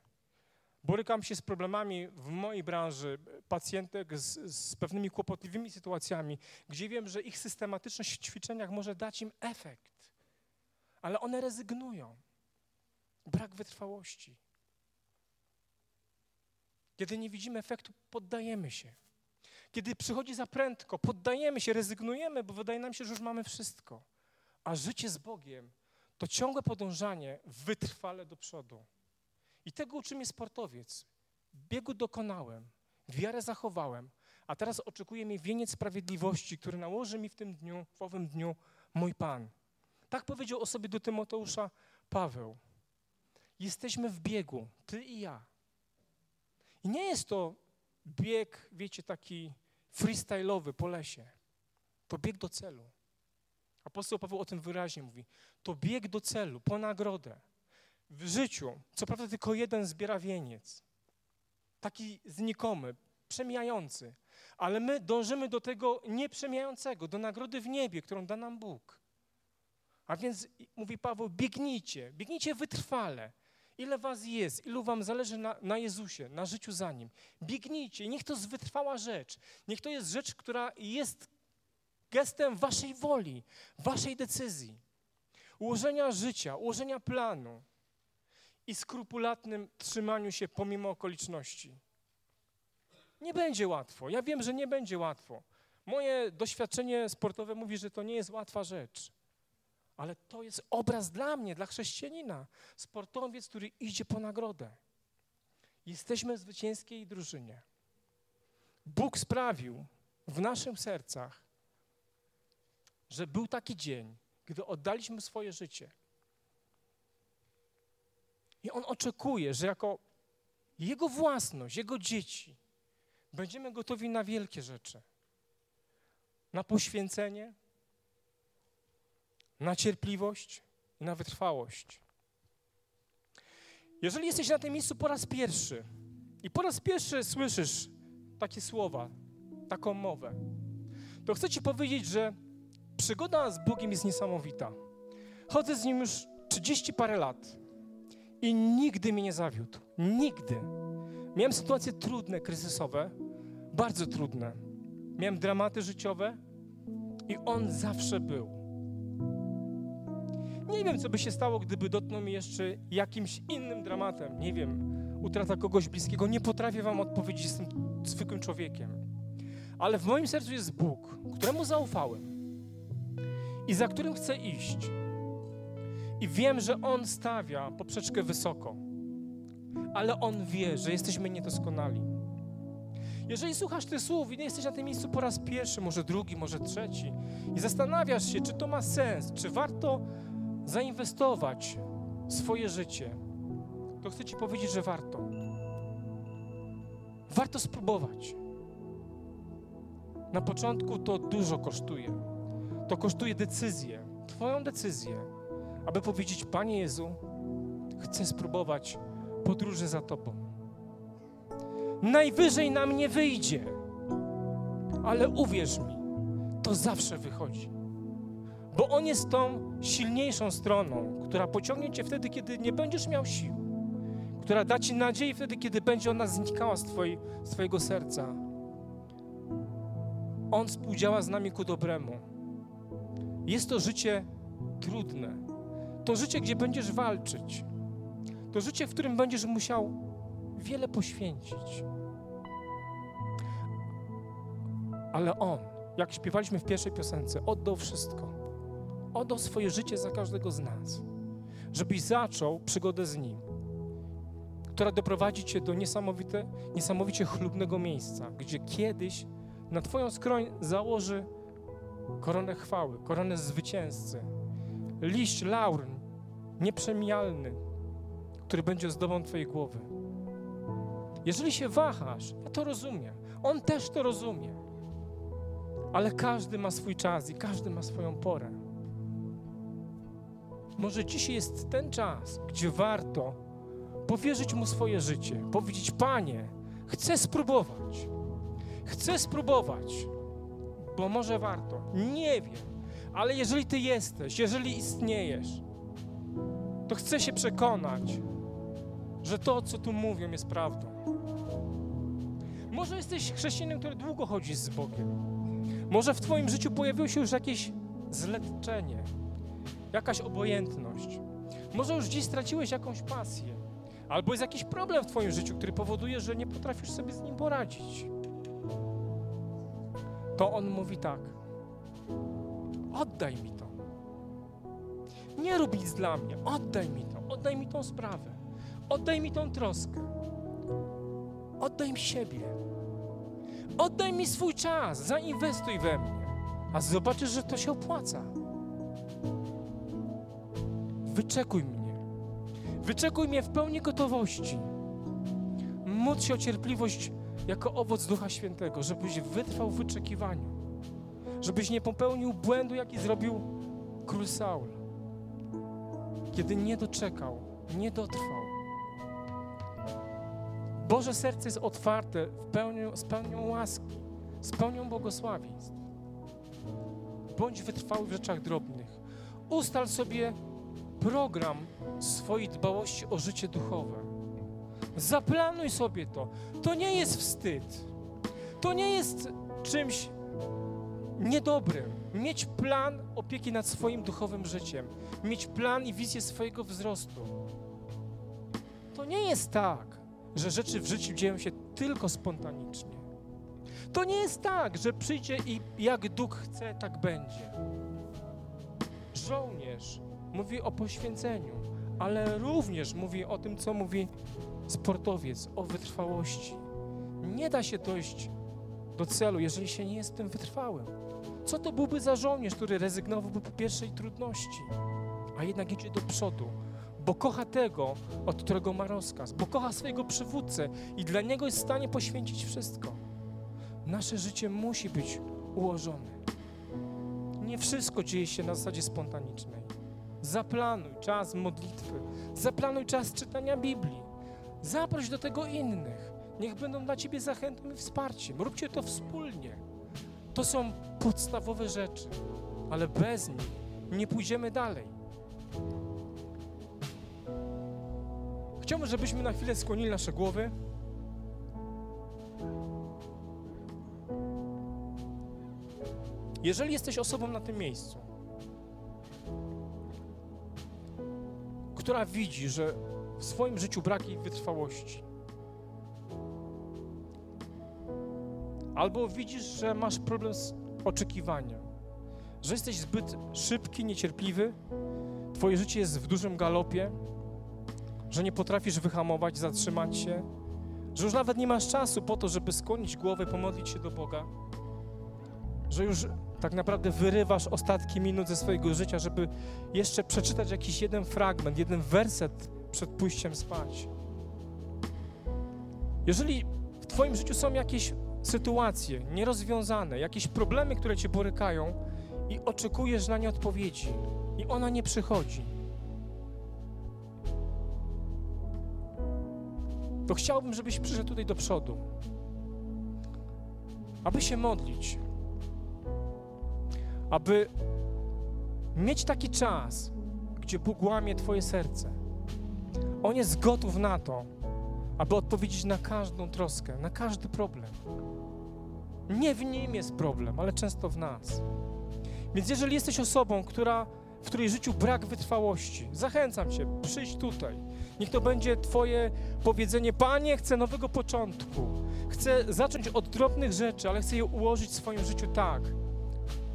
Borykam się z problemami w mojej branży pacjentek z, z, pewnymi kłopotliwymi sytuacjami, gdzie wiem, że ich systematyczność w ćwiczeniach może dać im efekt, ale one rezygnują. Brak wytrwałości. Kiedy nie widzimy efektu, poddajemy się. Kiedy przychodzi za prędko, poddajemy się, rezygnujemy, bo wydaje nam się, że już mamy wszystko. A życie z Bogiem to ciągłe podążanie wytrwale do przodu. I tego uczy mnie sportowiec. Biegu dokonałem, wiarę zachowałem, a teraz oczekuje mnie wieniec sprawiedliwości, który nałoży mi w tym dniu, w owym dniu mój Pan. Tak powiedział o sobie do Tymoteusza Paweł. Jesteśmy w biegu, ty i ja. I nie jest to bieg, wiecie, taki freestyle'owy po lesie. To bieg do celu. Apostoł Paweł o tym wyraźnie mówi. To bieg do celu, po nagrodę. W życiu, co prawda tylko jeden zbiera wieniec. Taki znikomy, przemijający. Ale my dążymy do tego nieprzemijającego, do nagrody w niebie, którą da nam Bóg. A więc, mówi Paweł, biegnijcie, biegnijcie wytrwale. Ile was jest, ilu wam zależy na, na Jezusie, na życiu za Nim. Biegnijcie, niech to jest wytrwała rzecz. Niech to jest rzecz, która jest gestem waszej woli, waszej decyzji. Ułożenia życia, ułożenia planu i skrupulatnym trzymaniu się pomimo okoliczności. Nie będzie łatwo. Ja wiem, że nie będzie łatwo. Moje doświadczenie sportowe mówi, że to nie jest łatwa rzecz. Ale to jest obraz dla mnie, dla chrześcijanina. Sportowiec, który idzie po nagrodę. Jesteśmy w zwycięskiej drużynie. Bóg sprawił w naszych sercach, że był taki dzień, gdy oddaliśmy swoje życie. I On oczekuje, że jako Jego własność, Jego dzieci, będziemy gotowi na wielkie rzeczy. Na poświęcenie, na cierpliwość i na wytrwałość. Jeżeli jesteś na tym miejscu po raz pierwszy i po raz pierwszy słyszysz takie słowa, taką mowę, to chcę Ci powiedzieć, że przygoda z Bogiem jest niesamowita. Chodzę z Nim już 30 parę lat i nigdy mnie nie zawiódł. Nigdy. Miałem sytuacje trudne, kryzysowe, bardzo trudne. Miałem dramaty życiowe i On zawsze był. Nie wiem, co by się stało, gdyby dotknął mnie jeszcze jakimś innym dramatem. Nie wiem, utrata kogoś bliskiego. Nie potrafię wam odpowiedzieć, jestem zwykłym człowiekiem. Ale w moim sercu jest Bóg, któremu zaufałem i za którym chcę iść. I wiem, że On stawia poprzeczkę wysoko, ale On wie, że jesteśmy niedoskonali. Jeżeli słuchasz tych słów i nie jesteś na tym miejscu po raz pierwszy, może drugi, może trzeci i zastanawiasz się, czy to ma sens, czy warto zainwestować swoje życie, to chcę Ci powiedzieć, że warto. Warto spróbować. Na początku to dużo kosztuje. To kosztuje decyzję, Twoją decyzję, aby powiedzieć: Panie Jezu, chcę spróbować podróży za Tobą. Najwyżej nam nie wyjdzie, ale uwierz mi, to zawsze wychodzi. Bo On jest tą silniejszą stroną, która pociągnie Cię wtedy, kiedy nie będziesz miał sił, która da Ci nadzieję wtedy, kiedy będzie ona znikała z, z Twojego serca. On współdziała z nami ku dobremu. Jest to życie trudne. To życie, gdzie będziesz walczyć. To życie, w którym będziesz musiał wiele poświęcić. Ale On, jak śpiewaliśmy w pierwszej piosence, oddał wszystko. Oddał swoje życie za każdego z nas, żebyś zaczął przygodę z Nim, która doprowadzi Cię do niesamowite, niesamowicie chlubnego miejsca, gdzie kiedyś na Twoją skroń założy koronę chwały, koronę zwycięzcy, liść laur nieprzemijalny, który będzie zdobą Twojej głowy. Jeżeli się wahasz, ja to rozumiem. On też to rozumie. Ale każdy ma swój czas i każdy ma swoją porę. Może dzisiaj jest ten czas, gdzie warto powierzyć Mu swoje życie, powiedzieć: Panie, chcę spróbować. Chcę spróbować, bo może warto. Nie wiem, ale jeżeli Ty jesteś, jeżeli istniejesz, to chcę się przekonać, że to, co tu mówią, jest prawdą. Może jesteś chrześcijaninem, który długo chodzi z Bogiem. Może w Twoim życiu pojawiło się już jakieś zleczenie, jakaś obojętność. Może już dziś straciłeś jakąś pasję, albo jest jakiś problem w Twoim życiu, który powoduje, że nie potrafisz sobie z nim poradzić. To on mówi tak: Oddaj mi to. Nie rób nic dla mnie, oddaj mi to, oddaj mi tą sprawę, oddaj mi tą troskę, oddaj mi siebie. Oddaj mi swój czas, zainwestuj we mnie, a zobaczysz, że to się opłaca. Wyczekuj mnie. Wyczekuj mnie w pełni gotowości. Módl się o cierpliwość jako owoc Ducha Świętego, żebyś wytrwał w wyczekiwaniu. Żebyś nie popełnił błędu, jaki zrobił król Saul. Kiedy nie doczekał, nie dotrwał. Boże serce jest otwarte w z pełnią łaski, z pełnią błogosławieństw. Bądź wytrwały w rzeczach drobnych. Ustal sobie program swojej dbałości o życie duchowe. Zaplanuj sobie to. To nie jest wstyd. To nie jest czymś niedobrym. Mieć plan opieki nad swoim duchowym życiem. Mieć plan i wizję swojego wzrostu. To nie jest tak, że rzeczy w życiu dzieją się tylko spontanicznie. To nie jest tak, że przyjdzie i jak Duch chce, tak będzie. Żołnierz mówi o poświęceniu, ale również mówi o tym, co mówi sportowiec, o wytrwałości. Nie da się dojść do celu, jeżeli się nie jest tym wytrwałym. Co to byłby za żołnierz, który rezygnowałby po pierwszej trudności, a jednak idzie do przodu, bo kocha tego, od którego ma rozkaz, bo kocha swojego przywódcę i dla niego jest w stanie poświęcić wszystko. Nasze życie musi być ułożone. Nie wszystko dzieje się na zasadzie spontanicznej. Zaplanuj czas modlitwy, zaplanuj czas czytania Biblii, zaproś do tego innych. Niech będą dla Ciebie zachętą i wsparciem. Róbcie to wspólnie. To są podstawowe rzeczy, ale bez nich nie pójdziemy dalej. Chciałbym, żebyśmy na chwilę skłonili nasze głowy. Jeżeli jesteś osobą na tym miejscu, która widzi, że w swoim życiu brak jej wytrwałości, albo widzisz, że masz problem z oczekiwaniem, że jesteś zbyt szybki, niecierpliwy, twoje życie jest w dużym galopie, że nie potrafisz wyhamować, zatrzymać się, że już nawet nie masz czasu po to, żeby skłonić głowę, pomodlić się do Boga, że już tak naprawdę wyrywasz ostatki minut ze swojego życia, żeby jeszcze przeczytać jakiś jeden fragment, jeden werset przed pójściem spać. Jeżeli w Twoim życiu są jakieś sytuacje nierozwiązane, jakieś problemy, które Cię borykają i oczekujesz na nie odpowiedzi i ona nie przychodzi, to chciałbym, żebyś przyszedł tutaj do przodu, aby się modlić, aby mieć taki czas, gdzie Bóg łamie Twoje serce. On jest gotów na to, aby odpowiedzieć na każdą troskę, na każdy problem. Nie w nim jest problem, ale często w nas. Więc jeżeli jesteś osobą, która, w której życiu brak wytrwałości, zachęcam Cię, przyjdź tutaj. Niech to będzie Twoje powiedzenie, Panie, chcę nowego początku. Chcę zacząć od drobnych rzeczy, ale chcę je ułożyć w swoim życiu tak,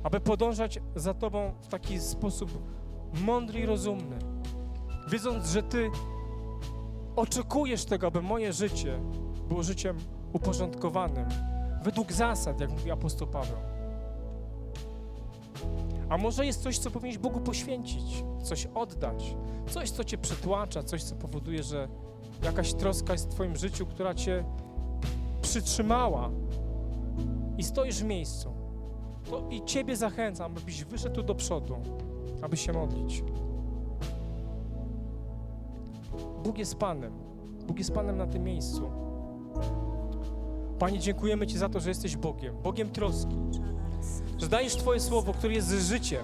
aby podążać za Tobą w taki sposób mądry i rozumny, wiedząc, że Ty oczekujesz tego, aby moje życie było życiem uporządkowanym, według zasad, jak mówi apostoł Paweł. A może jest coś, co powinieneś Bogu poświęcić, coś oddać, coś, co Cię przytłacza, coś, co powoduje, że jakaś troska jest w Twoim życiu, która Cię przytrzymała i stoisz w miejscu. To i Ciebie zachęcam, abyś wyszedł do przodu, aby się modlić. Bóg jest Panem. Bóg jest Panem na tym miejscu. Panie, dziękujemy Ci za to, że jesteś Bogiem, Bogiem troski, że dajesz Twoje słowo, które jest życiem,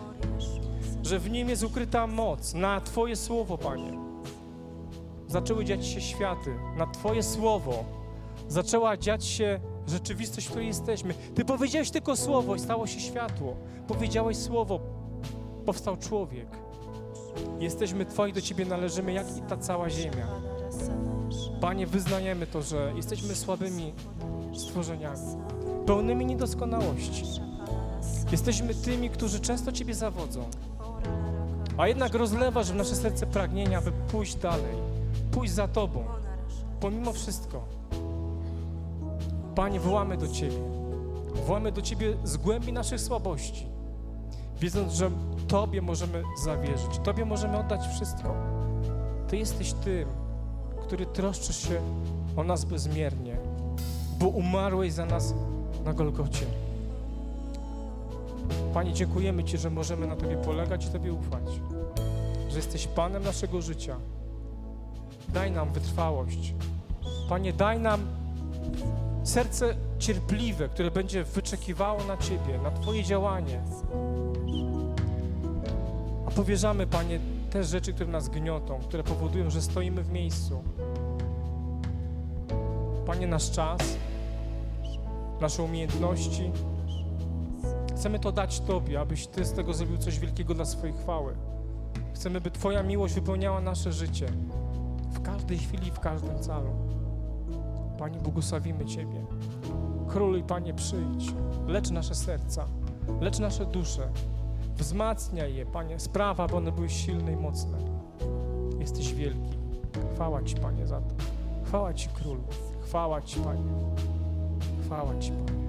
że w nim jest ukryta moc na Twoje słowo, Panie. Zaczęły dziać się światy, na Twoje słowo zaczęła dziać się rzeczywistość, w której jesteśmy. Ty powiedziałeś tylko słowo i stało się światło. Powiedziałeś słowo, powstał człowiek. Jesteśmy Twoi, do Ciebie należymy, jak i ta cała ziemia. Panie, wyznajemy to, że jesteśmy słabymi stworzeniami, pełnymi niedoskonałości. Jesteśmy tymi, którzy często Ciebie zawodzą, a jednak rozlewasz w nasze serce pragnienia, aby pójść dalej, pójść za Tobą, pomimo wszystko. Panie, wołamy do Ciebie. Wołamy do Ciebie z głębi naszych słabości, wiedząc, że Tobie możemy zawierzyć, Tobie możemy oddać wszystko. Ty jesteś tym, który troszczysz się o nas bezmiernie, bo umarłeś za nas na Golgocie. Panie, dziękujemy Ci, że możemy na Tobie polegać i Tobie ufać, że jesteś Panem naszego życia. Daj nam wytrwałość. Panie, daj nam serce cierpliwe, które będzie wyczekiwało na Ciebie, na Twoje działanie. A powierzamy, Panie, te rzeczy, które nas gniotą, które powodują, że stoimy w miejscu. Panie, nasz czas, nasze umiejętności, chcemy to dać Tobie, abyś Ty z tego zrobił coś wielkiego dla swojej chwały. Chcemy, by Twoja miłość wypełniała nasze życie w każdej chwili, w każdym calu. Panie, błogosławimy Ciebie. Króluj, Panie, przyjdź. Lecz nasze serca, lecz nasze dusze. Wzmacniaj je, Panie. Sprawa, aby one były silne i mocne. Jesteś wielki. Chwała Ci, Panie, za to. Chwała Ci, Królu. Chwała Ci, Panie. Chwała Ci, Panie.